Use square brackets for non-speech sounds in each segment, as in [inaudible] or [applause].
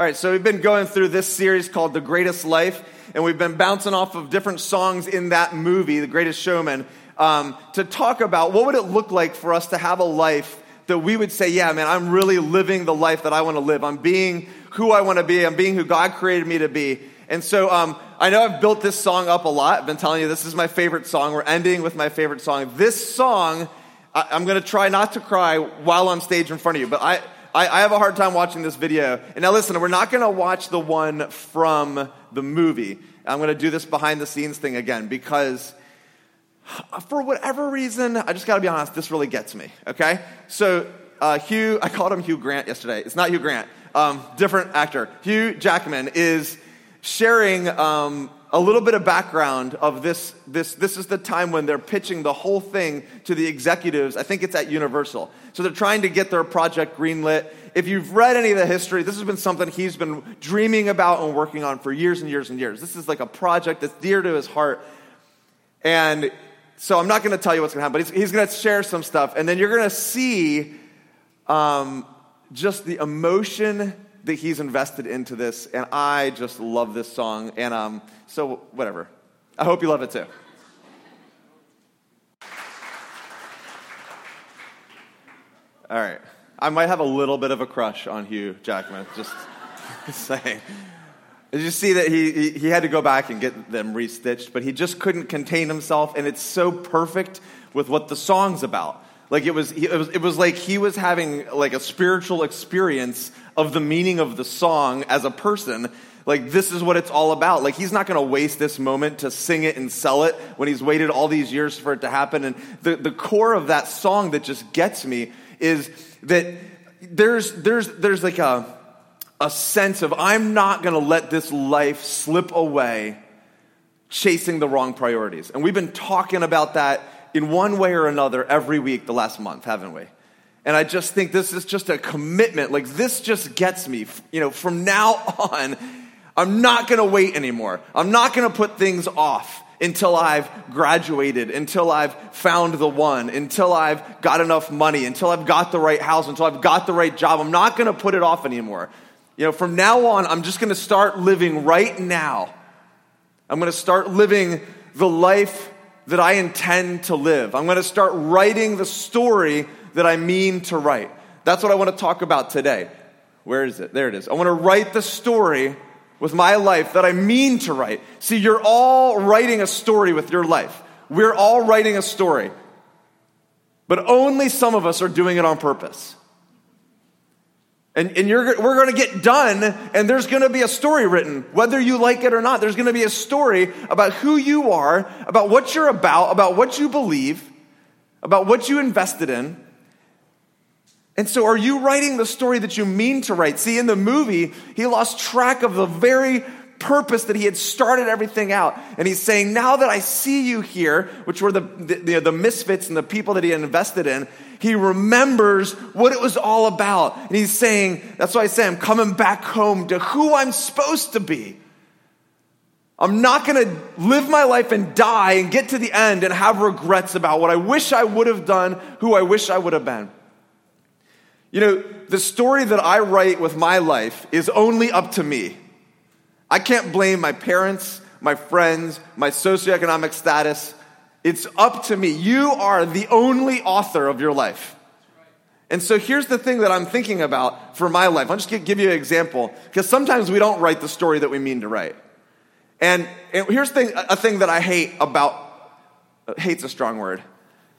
All right, so we've been going through this series called The Greatest Life, and we've been bouncing off of different songs in that movie, The Greatest Showman, um, to talk about what would it look like for us to have a life that we would say, yeah, man, I'm really living the life that I want to live. I'm being who I want to be. I'm being who God created me to be. And so um, I know I've built this song up a lot. I've been telling you this is my favorite song. We're ending with my favorite song. This song, I, I'm going to try not to cry while on stage in front of you, but I, I, I have a hard time watching this video. And now listen, we're not going to watch the one from the movie. I'm going to do this behind the scenes thing again because [sighs] for whatever reason, I just got to be honest, this really gets me, okay? So, uh, Hugh, I called him Hugh Grant yesterday. It's not Hugh Grant, um, different actor. Hugh Jackman is sharing um, a little bit of background of this, this. This is the time when they're pitching the whole thing to the executives. I think it's at Universal. So they're trying to get their project greenlit. If you've read any of the history, this has been something he's been dreaming about and working on for years and years and years. This is like a project that's dear to his heart. And so I'm not going to tell you what's going to happen, but he's, he's going to share some stuff. And then you're going to see um, just the emotion that he's invested into this, and I just love this song. And um, so, whatever. I hope you love it too. All right. I might have a little bit of a crush on Hugh Jackman, just [laughs] saying. Did you see that he, he, he, had to go back and get them restitched, but he just couldn't contain himself, and it's so perfect with what the song's about. Like it was, it was, it was like he was having like a spiritual experience of the meaning of the song as a person. Like this is what it's all about. Like he's not going to waste this moment to sing it and sell it when he's waited all these years for it to happen. And the, the core of that song that just gets me is that there's, there's, there's like a, a sense of I'm not going to let this life slip away chasing the wrong priorities. And we've been talking about that in one way or another every week the last month, haven't we? And I just think this is just a commitment. Like, this just gets me. You know, from now [laughs] on, I'm not going to wait anymore. I'm not going to put things off until I've graduated, until I've found the one, until I've got enough money, until I've got the right house, until I've got the right job. I'm not going to put it off anymore. You know, from now on, I'm just going to start living right now. I'm going to start living the life that I intend to live. I'm going to start writing the story that I mean to write. That's what I want to talk about today. Where is it? There it is. I want to write the story with my life that I mean to write. See, you're all writing a story with your life. We're all writing a story. But only some of us are doing it on purpose. And, and we're going to get done, and there's going to be a story written, whether you like it or not. There's going to be a story about who you are, about what you're about, about what you believe, about what you invested in. And so, are you writing the story that you mean to write? See, in the movie, he lost track of the very purpose that he had started everything out. And he's saying, now that I see you here, which were the, the, the, misfits and the people that he had invested in, he remembers what it was all about. And he's saying, that's why I say I'm coming back home to who I'm supposed to be. I'm not going to live my life and die and get to the end and have regrets about what I wish I would have done, who I wish I would have been. You know, the story that I write with my life is only up to me. I can't blame my parents, my friends, my socioeconomic status. It's up to me. You are the only author of your life. And so here's the thing that I'm thinking about for my life. I'll just give you an example, because sometimes we don't write the story that we mean to write. And, here's thing, a thing that I hate about, uh, hate's a strong word,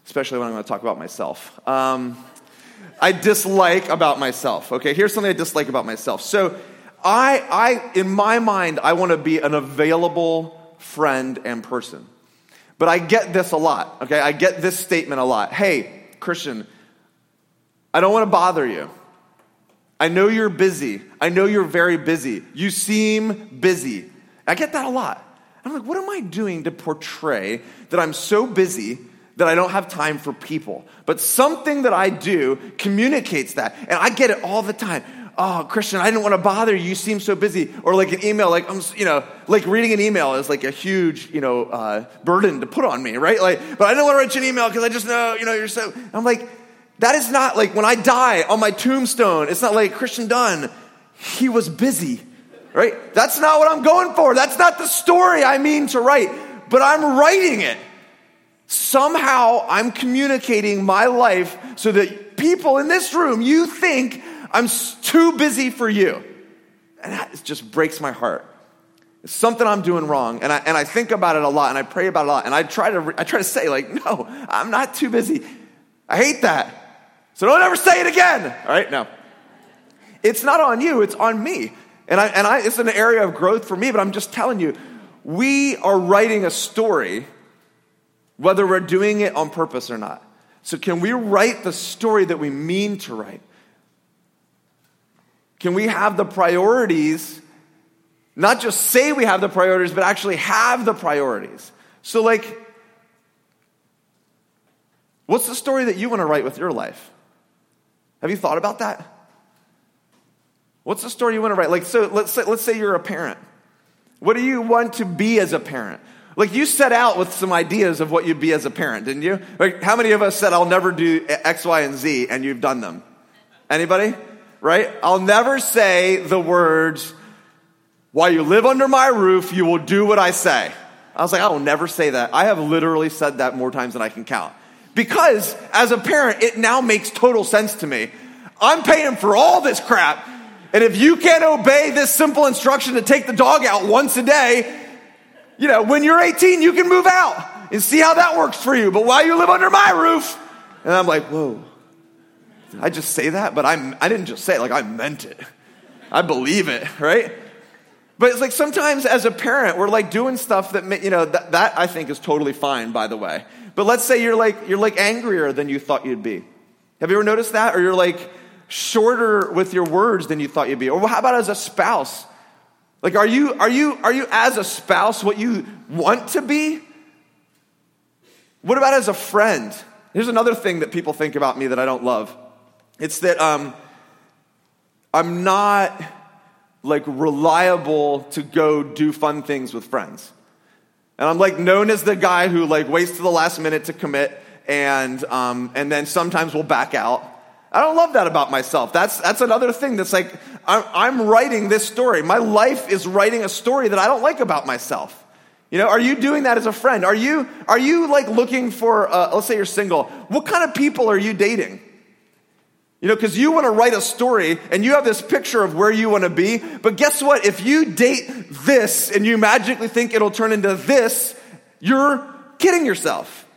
especially when I'm going to talk about myself. Um, I dislike about myself. Okay, here's something I dislike about myself. So I, I, in my mind, I want to be an available friend and person. But I get this a lot, okay? I get this statement a lot. Hey, Christian, I don't want to bother you. I know you're busy. I know you're very busy. You seem busy. I get that a lot. I'm like, what am I doing to portray that I'm so busy that I don't have time for people? But something that I do communicates that. And I get it all the time oh, Christian, I didn't want to bother you. You seem so busy. Or like an email, like, I'm, you know, like reading an email is like a huge, you know, uh, burden to put on me, right? Like, but I don't want to write you an email because I just know, you know, you're so, I'm like, that is not like when I die on my tombstone, it's not like Christian Dunn. he was busy, right? That's not what I'm going for. That's not the story I mean to write, but I'm writing it. Somehow I'm communicating my life so that people in this room, you think I'm too busy for you. And that just breaks my heart. It's something I'm doing wrong. And I, and I think about it a lot and I pray about it a lot. And I try to, I try to say, like, [laughs] no, I'm not too busy. I hate that. So don't ever say it again. All right? No. It's not on you, it's on me. And, I, and I, it's an area of growth for me, but I'm just telling you, we are writing a story, whether we're doing it on purpose or not. So, can we write the story that we mean to write? Can we have the priorities, not just say we have the priorities, but actually have the priorities? So, like, what's the story that you want to write with your life? Have you thought about that? What's the story you want to write? Like, so let's say, let's say you're a parent. What do you want to be as a parent? Like, you set out with some ideas of what you'd be as a parent, didn't you? Like, how many of us said, I'll never do X, Y, and Z, and you've done them? Anybody? Right? I'll never say the words, while you live under my roof, you will do what I say. I was like, I will never say that. I have literally said that more times than I can count. Because as a parent, it now makes total sense to me. I'm paying for all this crap. And if you can't obey this simple instruction to take the dog out once a day, you know, when you're 18, you can move out and see how that works for you. But while you live under my roof, and I'm like, whoa, I just say that? But I'm, I didn't just say it, like I meant it. I believe it, right? But it's like sometimes as a parent, we're like doing stuff that, you know, that, that I think is totally fine, by the way. But let's say you're like, you're like angrier than you thought you'd be. Have you ever noticed that? Or you're like shorter with your words than you thought you'd be. Or how about as a spouse? Like, are you, are you, are you as a spouse what you want to be? What about as a friend? Here's another thing that people think about me that I don't love. It's that um, I'm not like reliable to go do fun things with friends. And I'm like known as the guy who like waits to the last minute to commit and, um, and then sometimes will back out. I don't love that about myself. That's, that's another thing that's like, I'm, I'm writing this story. My life is writing a story that I don't like about myself. You know, are you doing that as a friend? Are you, are you like looking for, uh, let's say you're single. What kind of people are you dating? You know, because you want to write a story and you have this picture of where you want to be. But guess what? If you date this and you magically think it'll turn into this, you're kidding yourself.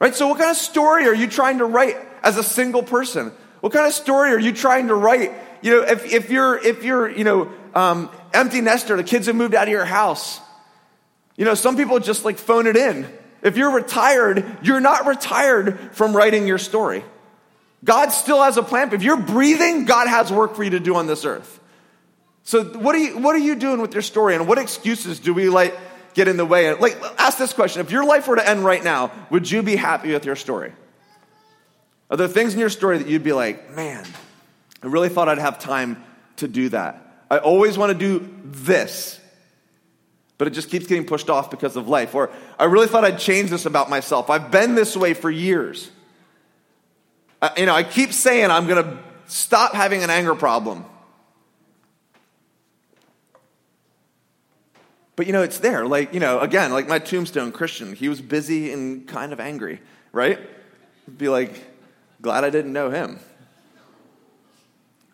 Right? So, what kind of story are you trying to write as a single person? What kind of story are you trying to write? You know, if, if you're, if you're, you know, um, empty nester, the kids have moved out of your house. You know, some people just like phone it in. If you're retired, you're not retired from writing your story. God still has a plan. If you're breathing, God has work for you to do on this earth. So what are you, what are you doing with your story and what excuses do we like get in the way? Like, ask this question. If your life were to end right now, would you be happy with your story? Are there things in your story that you'd be like, man, I really thought I'd have time to do that. I always want to do this, but it just keeps getting pushed off because of life. Or I really thought I'd change this about myself. I've been this way for years you know, I keep saying I'm going to stop having an anger problem. But you know, it's there. Like, you know, again, like my tombstone Christian, he was busy and kind of angry, right? Be like, glad I didn't know him.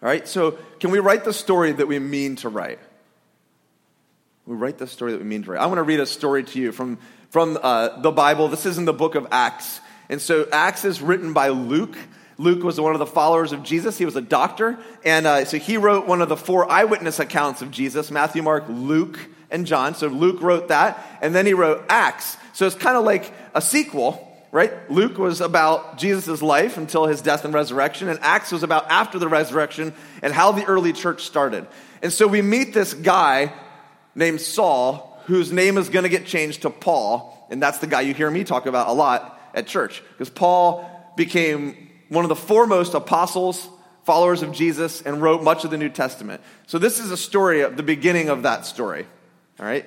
All right, so can we write the story that we mean to write? We write the story that we mean to write. I want to read a story to you from, from uh, the Bible. This is in the book of Acts. And so Acts is written by Luke. Luke was one of the followers of Jesus. He was a doctor. And uh, so he wrote one of the four eyewitness accounts of Jesus Matthew, Mark, Luke, and John. So Luke wrote that. And then he wrote Acts. So it's kind of like a sequel, right? Luke was about Jesus' life until his death and resurrection. And Acts was about after the resurrection and how the early church started. And so we meet this guy named Saul, whose name is going to get changed to Paul. And that's the guy you hear me talk about a lot at church. Because Paul became one of the foremost apostles, followers of Jesus, and wrote much of the New Testament. So, this is a story of the beginning of that story. All right?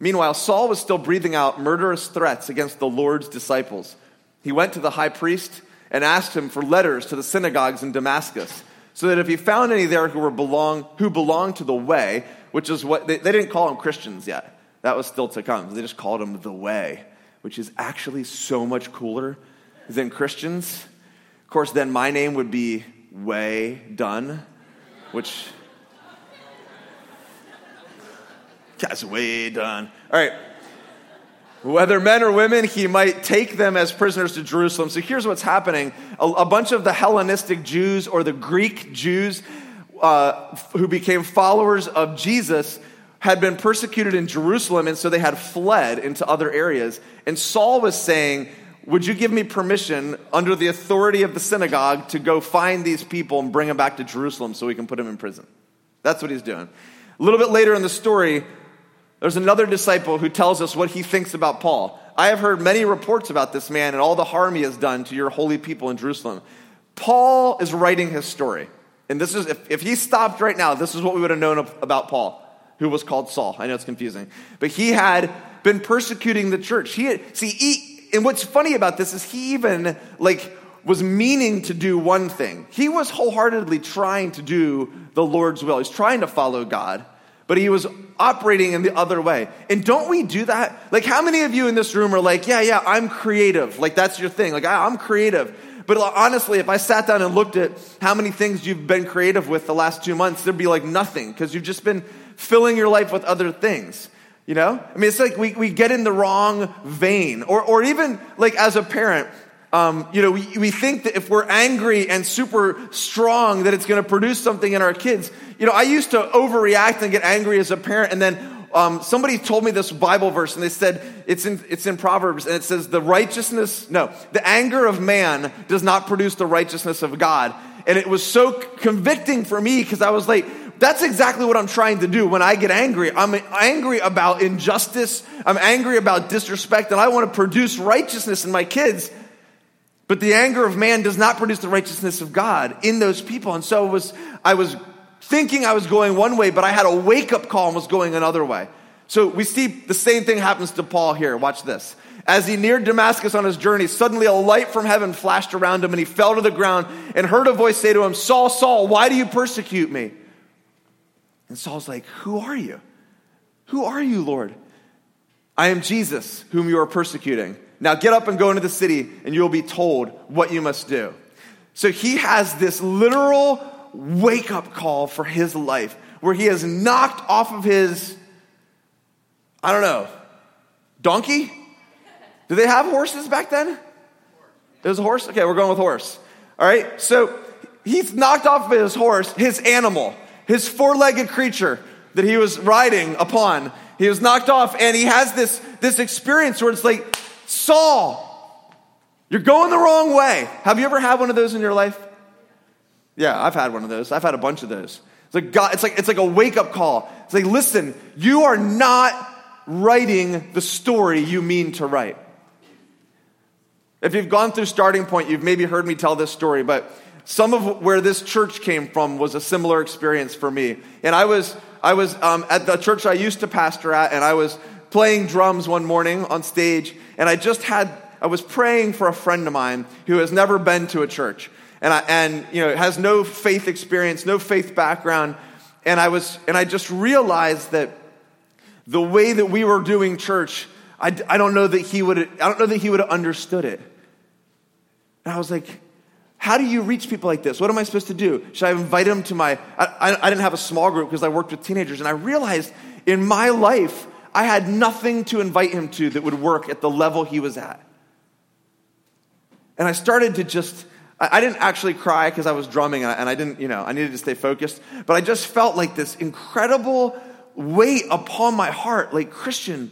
Meanwhile, Saul was still breathing out murderous threats against the Lord's disciples. He went to the high priest and asked him for letters to the synagogues in Damascus so that if he found any there who were belong who belonged to the way, which is what they, they didn't call them Christians yet. That was still to come. They just called them the way, which is actually so much cooler than Christians. Of course, then my name would be Way Done, which Guys, way done. All right. Whether men or women, he might take them as prisoners to Jerusalem. So here's what's happening a, a bunch of the Hellenistic Jews or the Greek Jews uh, who became followers of Jesus had been persecuted in Jerusalem, and so they had fled into other areas. And Saul was saying, Would you give me permission under the authority of the synagogue to go find these people and bring them back to Jerusalem so we can put them in prison? That's what he's doing. A little bit later in the story, there's another disciple who tells us what he thinks about Paul. I have heard many reports about this man and all the harm he has done to your holy people in Jerusalem. Paul is writing his story. And this is, if, if he stopped right now, this is what we would have known about Paul, who was called Saul. I know it's confusing. But he had been persecuting the church. He had, see, he, and what's funny about this is he even, like, was meaning to do one thing. He was wholeheartedly trying to do the Lord's will. He's trying to follow God but he was operating in the other way. And don't we do that? Like, how many of you in this room are like, yeah, yeah, I'm creative. Like, that's your thing. Like, I'm creative. But uh, honestly, if I sat down and looked at how many things you've been creative with the last two months, there'd be like nothing because you've just been filling your life with other things. You know? I mean, it's like we, we get in the wrong vein. Or, or even like as a parent, um, you know, we, we think that if we're angry and super strong, that it's going to produce something in our kids. You know, I used to overreact and get angry as a parent, and then um, somebody told me this Bible verse, and they said it's in, it's in Proverbs, and it says, The righteousness, no, the anger of man does not produce the righteousness of God. And it was so convicting for me because I was like, that's exactly what I'm trying to do when I get angry. I'm angry about injustice. I'm angry about disrespect, and I want to produce righteousness in my kids. But the anger of man does not produce the righteousness of God in those people. And so was, I was thinking I was going one way, but I had a wake up call and was going another way. So we see the same thing happens to Paul here. Watch this. As he neared Damascus on his journey, suddenly a light from heaven flashed around him and he fell to the ground and heard a voice say to him, Saul, Saul, why do you persecute me? And Saul's like, Who are you? Who are you, Lord? I am Jesus, whom you are persecuting. Now get up and go into the city, and you will be told what you must do. So he has this literal wake up call for his life where he has knocked off of his, I don't know, donkey? Do they have horses back then? Was a horse? Okay, we're going with horse. All right, so he's knocked off of his horse, his animal, his four legged creature that he was riding upon. He was knocked off, and he has this, this experience where it's like, Saul, you're going the wrong way. Have you ever had one of those in your life? Yeah, I've had one of those. I've had a bunch of those. It's like God, it's like it's like a wake-up call. It's like, listen, you are not writing the story you mean to write. If you've gone through starting point, you've maybe heard me tell this story, but some of where this church came from was a similar experience for me. And I was I was um, at the church I used to pastor at, and I was playing drums one morning on stage, and I just had I was praying for a friend of mine who has never been to a church and, I, and you know, has no faith experience, no faith background. And I, was, and I just realized that the way that we were doing church, I, I don't know that he would I don't know that he would have understood it. And I was like, how do you reach people like this? What am I supposed to do? Should I invite him to my? I, I, I didn't have a small group because I worked with teenagers, and I realized in my life I had nothing to invite him to that would work at the level he was at. And I started to just I, didn't actually cry because I was drumming and I, didn't, you know, I needed to stay focused. But I just felt like this incredible weight upon my heart. Like, Christian,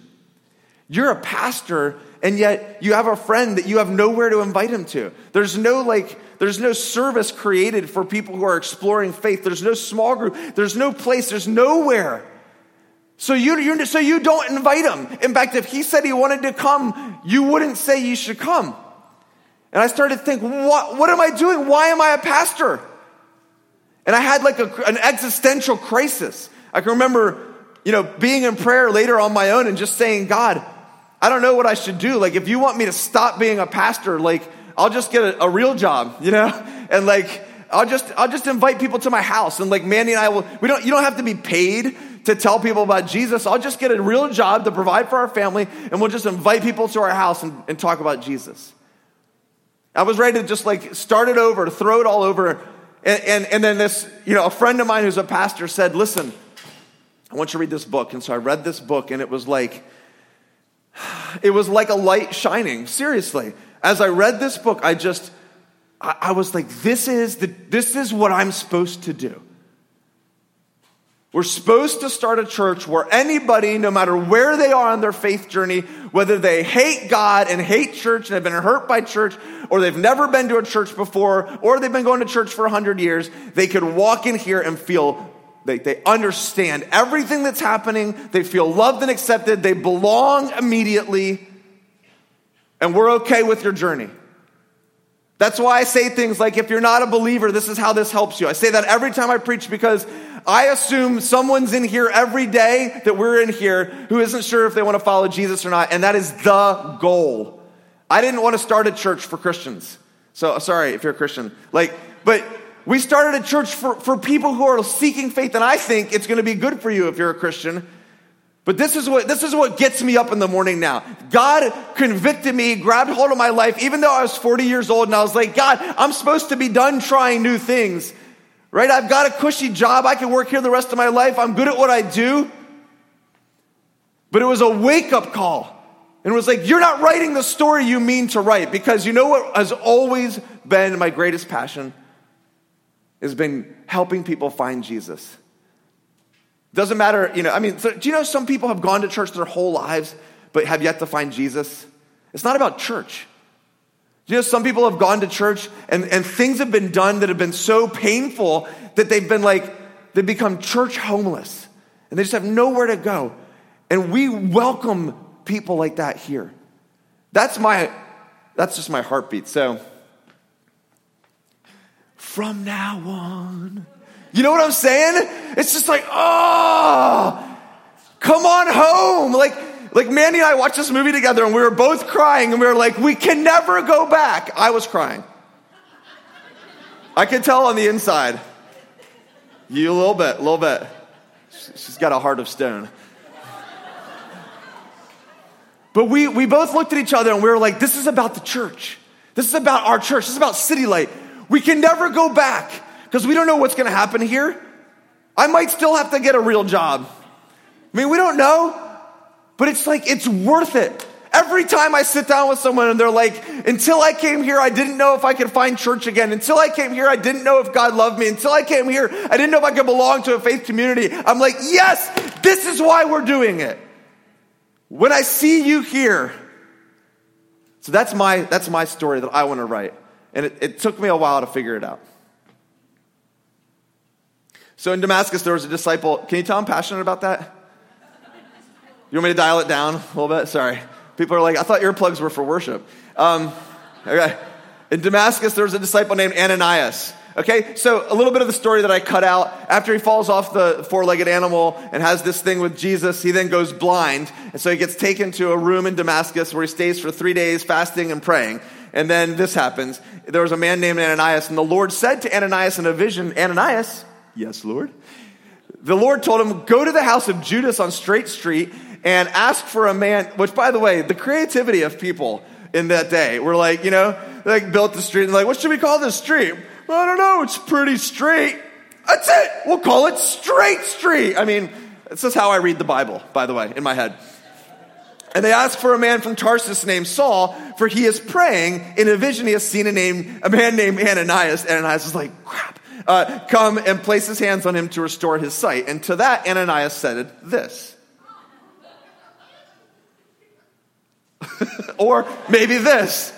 you're a pastor and yet you have a friend that you have nowhere to invite him to. There's no like, there's no service created for people who are exploring faith. There's no small group. There's no place. There's nowhere. So you, so you don't invite him. In fact, if he said he wanted to come, you wouldn't say you should come. And I started to think, what, what am I doing? Why am I a pastor? And I had like a, an existential crisis. I can remember, you know, being in prayer later on my own and just saying, God, I don't know what I should do. Like, if you want me to stop being a pastor, like, I'll just get a, a real job, [laughs] you know? And like, I'll just, I'll just invite people to my house. And like Mandy and I will, we don't, you don't have to be paid to tell people about Jesus. I'll just get a real job to provide for our family and we'll just invite people to our house and, and talk about Jesus. I was ready to just like start it over, throw it all over. And, and, and then this, you know, a friend of mine who's a pastor said, listen, I want you to read this book. And so I read this book and it was like, it was like a light shining. Seriously. As I read this book, I just, I, I was like, this is the, this is what I'm supposed to do. We're supposed to start a church where anybody, no matter where they are on their faith journey, whether they hate God and hate church and have been hurt by church, or they've never been to a church before, or they've been going to church for 100 years, they could walk in here and feel they, they understand everything that's happening. They feel loved and accepted. They belong immediately. And we're okay with your journey. That's why I say things like, if you're not a believer, this is how this helps you. I say that every time I preach because I assume someone's in here every day that we're in here who isn't sure if they want to follow Jesus or not, and that is the goal. I didn't want to start a church for Christians. So sorry if you're a Christian. Like, but we started a church for, for people who are seeking faith, and I think it's going to be good for you if you're a Christian. But this is what this is what gets me up in the morning now. God convicted me, grabbed hold of my life, even though I was 40 years old, and I was like, God, I'm supposed to be done trying new things. Right? I've got a cushy job. I can work here the rest of my life. I'm good at what I do. But it was a wake up call. And it was like, you're not writing the story you mean to write. Because you know what has always been my greatest passion? Has been helping people find Jesus. Doesn't matter, you know, I mean, so, do you know some people have gone to church their whole lives, but have yet to find Jesus? It's not about church. You know, some people have gone to church and, and things have been done that have been so painful that they've been like, they become church homeless and they just have nowhere to go. And we welcome people like that here. That's my, that's just my heartbeat. So, from now on, you know what I'm saying? It's just like, oh, come on home. Like, like Mandy and I watched this movie together and we were both crying and we were like, we can never go back. I was crying. I could tell on the inside. You a little bit, a little bit. She's got a heart of stone. But we, we both looked at each other and we were like, this is about the church. This is about our church. This is about City Light. We can never go back because we don't know what's going to happen here. I might still have to get a real job. I mean, we don't know. But it's like, it's worth it. Every time I sit down with someone and they're like, until I came here, I didn't know if I could find church again. Until I came here, I didn't know if God loved me. Until I came here, I didn't know if I could belong to a faith community. I'm like, yes, this is why we're doing it. When I see you here. So that's my, that's my story that I want to write. And it, it took me a while to figure it out. So in Damascus, there was a disciple. Can you tell I'm passionate about that? You want me to dial it down a little bit? Sorry. People are like, I thought earplugs were for worship. Um, okay. In Damascus, there was a disciple named Ananias. Okay, so a little bit of the story that I cut out. After he falls off the four legged animal and has this thing with Jesus, he then goes blind. And so he gets taken to a room in Damascus where he stays for three days fasting and praying. And then this happens. There was a man named Ananias, and the Lord said to Ananias in a vision, Ananias, yes, Lord. The Lord told him, Go to the house of Judas on Straight Street and ask for a man, which by the way, the creativity of people in that day were like, you know, like built the street and like, what should we call this street? Well, I don't know, it's pretty straight. That's it. We'll call it Straight Street. I mean, this is how I read the Bible, by the way, in my head. And they ask for a man from Tarsus named Saul, for he is praying. In a vision, he has seen a name, a man named Ananias. Ananias is like, crap. Uh, come and place his hands on him to restore his sight. And to that, Ananias said this [laughs] or maybe this.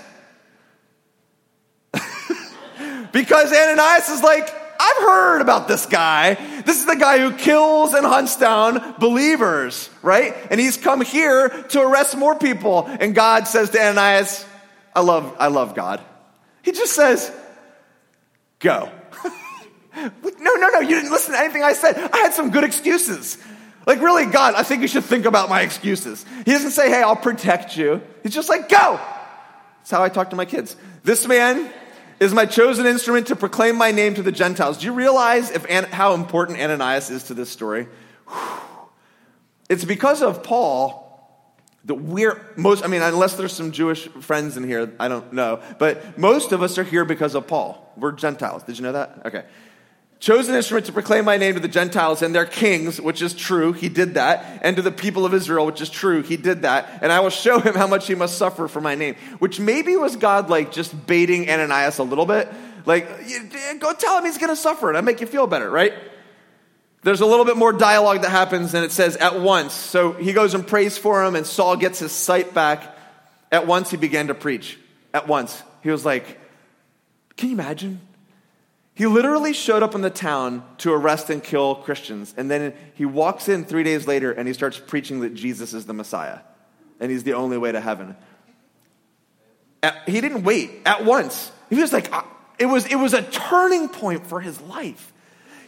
[laughs] because Ananias is like, I've heard about this guy. This is the guy who kills and hunts down believers, right? And he's come here to arrest more people. And God says to Ananias, I love, I love God. He just says, go. [laughs] no, no, no, you didn't listen to anything I said. I had some good excuses. Like, really, God, I think you should think about my excuses. He doesn't say, hey, I'll protect you. He's just like, go. That's how I talk to my kids. This man is my chosen instrument to proclaim my name to the Gentiles. Do you realize if, how important Ananias is to this story? It's because of Paul that we're most, I mean, unless there's some Jewish friends in here, I don't know, but most of us are here because of Paul. We're Gentiles. Did you know that? Okay. Chosen instrument to proclaim my name to the Gentiles and their kings, which is true, he did that, and to the people of Israel, which is true, he did that, and I will show him how much he must suffer for my name. Which maybe was God like just baiting Ananias a little bit. Like, go tell him he's gonna suffer, and I make you feel better, right? There's a little bit more dialogue that happens, and it says, at once. So he goes and prays for him, and Saul gets his sight back. At once he began to preach. At once. He was like, Can you imagine? He literally showed up in the town to arrest and kill Christians. And then he walks in three days later and he starts preaching that Jesus is the Messiah and he's the only way to heaven. he didn't wait at once. He was like, uh, it was, it was a turning point for his life.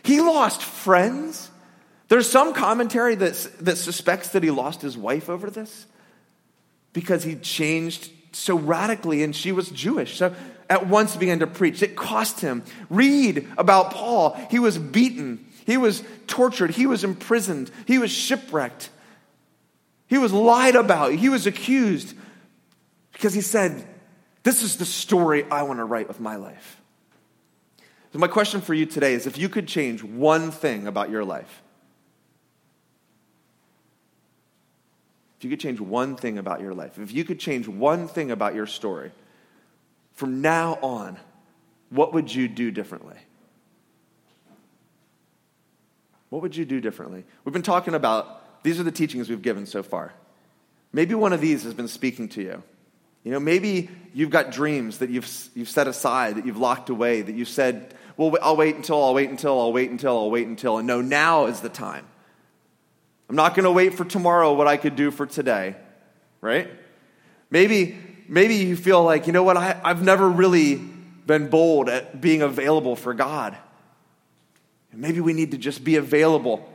He lost friends. There's some commentary that, that suspects that he lost his wife over this because he changed so radically and she was Jewish. So at once began to preach. It cost him. Read about Paul. He was beaten, he was tortured, he was imprisoned, he was shipwrecked, he was lied about, he was accused because he said, This is the story I want to write with my life. So, my question for you today is if you could change one thing about your life, if you could change one thing about your life, if you could change one thing about your story, from now on, what would you do differently? What would you do differently? We've been talking about, these are the teachings we've given so far. Maybe one of these has been speaking to you. You know, maybe you've got dreams that you've, you've set aside, that you've locked away, that you said, well, I'll wait until, I'll wait until, I'll wait until, I'll wait until. And no, now is the time. I'm not going to wait for tomorrow what I could do for today, right? Maybe maybe you feel like, you know what, I, I've never really been bold at being available for God. maybe we need to just be available.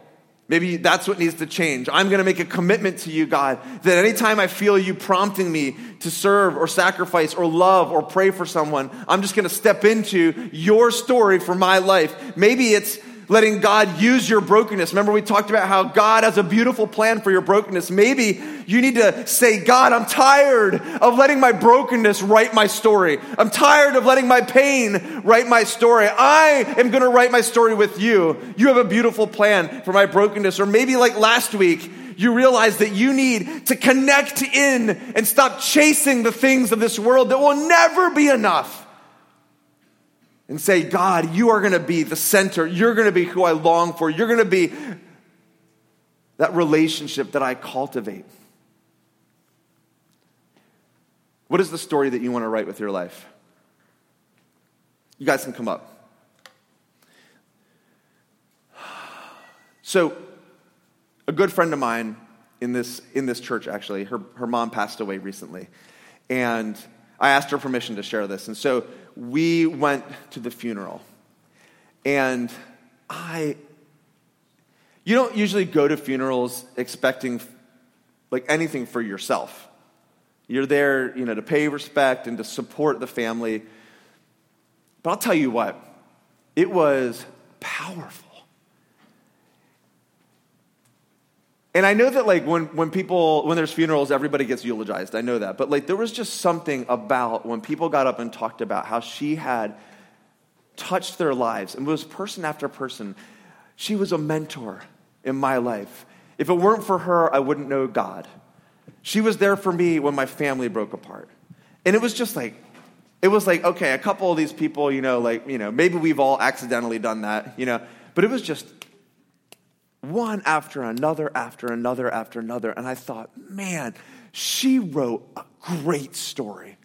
Maybe that's what needs to change. I'm going to make a commitment to you, God, that anytime I feel you prompting me to serve or sacrifice or love or pray for someone, I'm just going to step into your story for my life. Maybe it's letting God use your brokenness. Remember, we talked about how God has a beautiful plan for your brokenness. Maybe you need to say, God, I'm tired of letting my brokenness write my story. I'm tired of letting my pain write my story. I am going to write my story with you. You have a beautiful plan for my brokenness. Or maybe like last week, you realize that you need to connect in and stop chasing the things of this world that will never be enough and say, God, you are going to be the center. You're going to be who I long for. You're going to be that relationship that I cultivate. What is the story that you want to write with your life? You guys can come up. So, a good friend of mine in this, in this church, actually, her, her mom passed away recently. And I asked her permission to share this. And so we went to the funeral. And I, you don't usually go to funerals expecting like anything for yourself. You're there, you know, to pay respect and to support the family. But I'll tell you what, it was powerful. And I know that like when, when people, when there's funerals, everybody gets eulogized. I know that. But like there was just something about when people got up and talked about how she had touched their lives and was person after person. She was a mentor in my life. If it weren't for her, I wouldn't know God. She was there for me when my family broke apart. And it was just like, it was like, okay, a couple of these people, you know, like, you know, maybe we've all accidentally done that, you know, but it was just one after another, after another, after another. And I thought, man, she wrote a great story.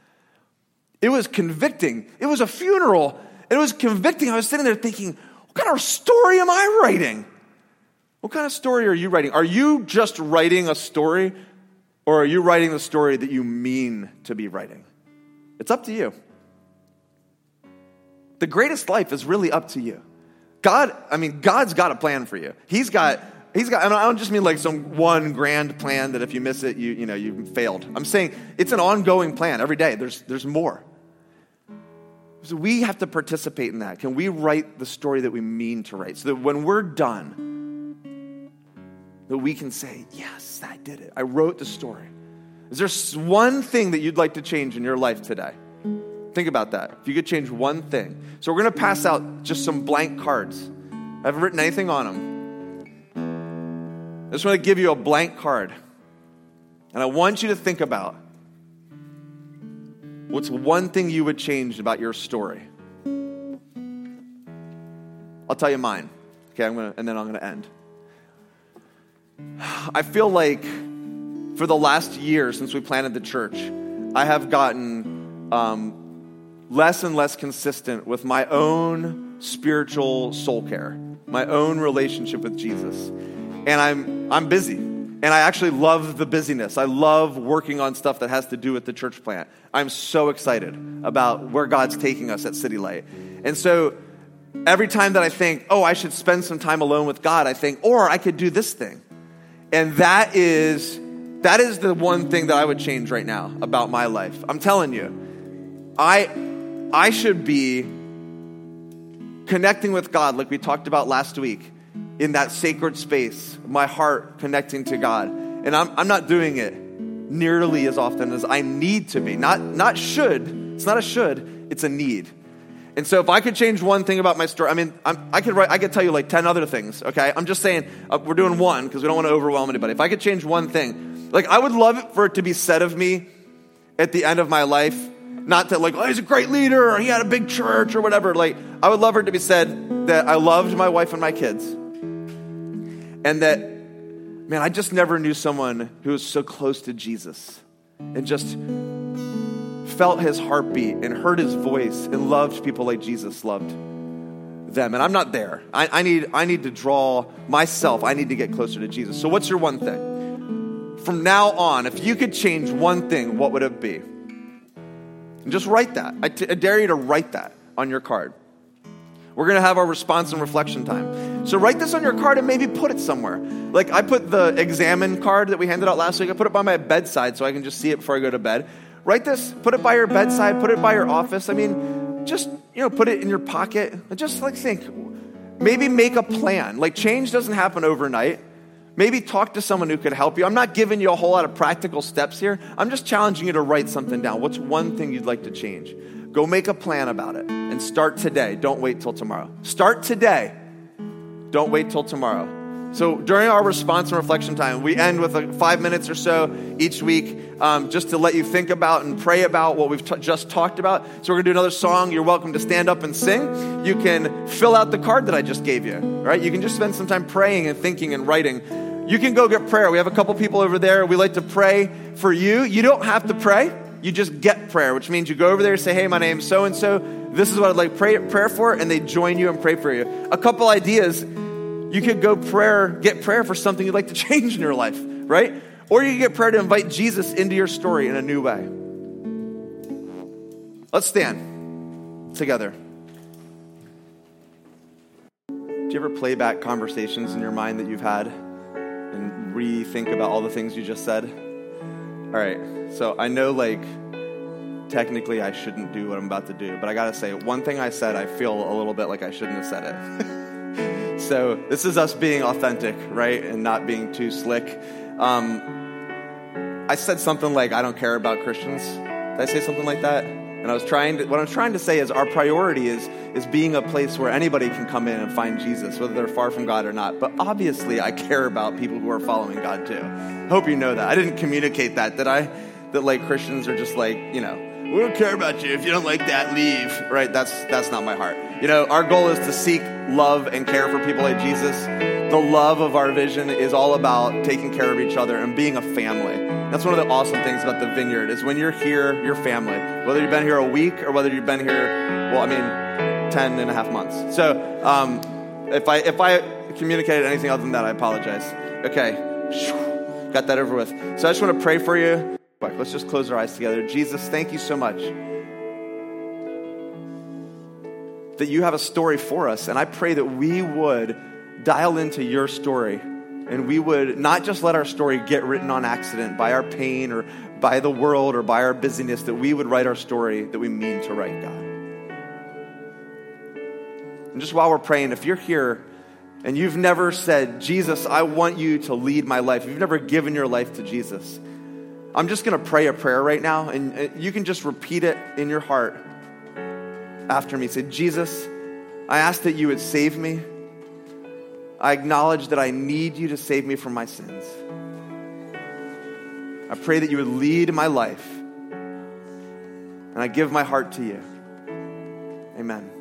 It was convicting. It was a funeral. It was convicting. I was sitting there thinking, what kind of story am I writing? What kind of story are you writing? Are you just writing a story, or are you writing the story that you mean to be writing? It's up to you. The greatest life is really up to you. God, I mean, God's got a plan for you. He's got, he's got, I don't just mean like some one grand plan that if you miss it, you, you know, you failed. I'm saying it's an ongoing plan every day. There's, there's more. so we have to participate in that. Can we write the story that we mean to write? So that when we're done, that we can say, Yes, I did it. I wrote the story. Is there one thing that you'd like to change in your life today? Think about that. If you could change one thing. So we're going to pass out just some blank cards. I haven't written anything on them. I just want to give you a blank card. And I want you to think about what's one thing you would change about your story. I'll tell you mine. Okay, I'm gonna, and then I'm going to end. I feel like for the last year since we planted the church, I have gotten um, less and less consistent with my own spiritual soul care, my own relationship with Jesus. And I'm, I'm busy. And I actually love the busyness. I love working on stuff that has to do with the church plant. I'm so excited about where God's taking us at City Light. And so every time that I think, oh, I should spend some time alone with God, I think, or I could do this thing. And that is that is the one thing that I would change right now about my life. I'm telling you, I, I should be connecting with God like we talked about last week in that sacred space, my heart connecting to God. And I'm, I'm not doing it nearly as often as I need to be. Not, not should. It's not a should, it's a need. And so, if I could change one thing about my story, I mean, I'm, i could write, I could tell you like ten other things. Okay, I'm just saying uh, we're doing one because we don't want to overwhelm anybody. If I could change one thing, like I would love it for it to be said of me at the end of my life, not that like, oh, he's a great leader or he had a big church or whatever. Like, I would love it to be said that I loved my wife and my kids, and that, man, I just never knew someone who was so close to Jesus and just felt his heartbeat and heard his voice and loved people like Jesus loved them. And I'm not there. I, I, need, I need to draw myself, I need to get closer to Jesus. So, what's your one thing? From now on, if you could change one thing, what would it be? And just write that. I, t- I dare you to write that on your card. We're going to have our response and reflection time. So write this on your card and maybe put it somewhere. Like I put the examine card that we handed out last week, I put it by my bedside so I can just see it before I go to bed. Write this, put it by your bedside, put it by your office. I mean, just, you know, put it in your pocket. Just like think, maybe make a plan. Like change doesn't happen overnight. Maybe talk to someone who could help you. I'm not giving you a whole lot of practical steps here. I'm just challenging you to write something down. What's one thing you'd like to change? Go make a plan about it and start today. Don't wait till tomorrow. Start today. Don't wait till tomorrow. So during our response and reflection time, we end with like five minutes or so each week um, just to let you think about and pray about what we've t- just talked about. So we're going to do another song. You're welcome to stand up and sing. You can fill out the card that I just gave you, right? You can just spend some time praying and thinking and writing. You can go get prayer. We have a couple people over there. We like to pray for you. You don't have to pray. You just get prayer, which means you go over there and say, hey, my name's so and so. This is what I'd like pray, prayer for, and they join you and pray for you. A couple ideas you could go prayer, get prayer for something you'd like to [laughs] change in your life, right? Or you could get prayer to invite Jesus into your story in a new way. Let's stand together. Do you ever play back conversations in your mind that you've had and rethink about all the things you just said? All right, so I know, like, technically I shouldn't do what I'm about to do, but I gotta say, one thing I said, I feel a little bit like I shouldn't have said it. [laughs] So this is us being authentic, right? And not being too slick. Um, I said something like, I don't care about Christians. Did I say something like that? And I was trying to, what I'm trying to say is our priority is, is being a place where anybody can come in and find Jesus, whether they're far from God or not. But obviously, I care about people who are following God too. Hope you know that. I didn't communicate that, did I? That like Christians are just like, you know, we don't care about you. If you don't like that, leave. Right? That's that's not my heart. You know, our goal is to seek love and care for people like Jesus. The love of our vision is all about taking care of each other and being a family. That's one of the awesome things about the vineyard is when you're here, you're family. Whether you've been here a week or whether you've been here, well, I mean, 10 and a half months. So um, if I if I communicated anything other than that, I apologize. Okay, got that over with. So I just want to pray for you. Let's just close our eyes together. Jesus, thank you so much that you have a story for us. And I pray that we would dial into your story and we would not just let our story get written on accident by our pain or by the world or by our busyness, that we would write our story that we mean to write, God. And just while we're praying, if you're here and you've never said, Jesus, I want you to lead my life, you've never given your life to Jesus, I'm just going to pray a prayer right now, and you can just repeat it in your heart after me. Say, Jesus, I ask that you would save me. I acknowledge that I need you to save me from my sins. I pray that you would lead my life. And I give my heart to you. Amen.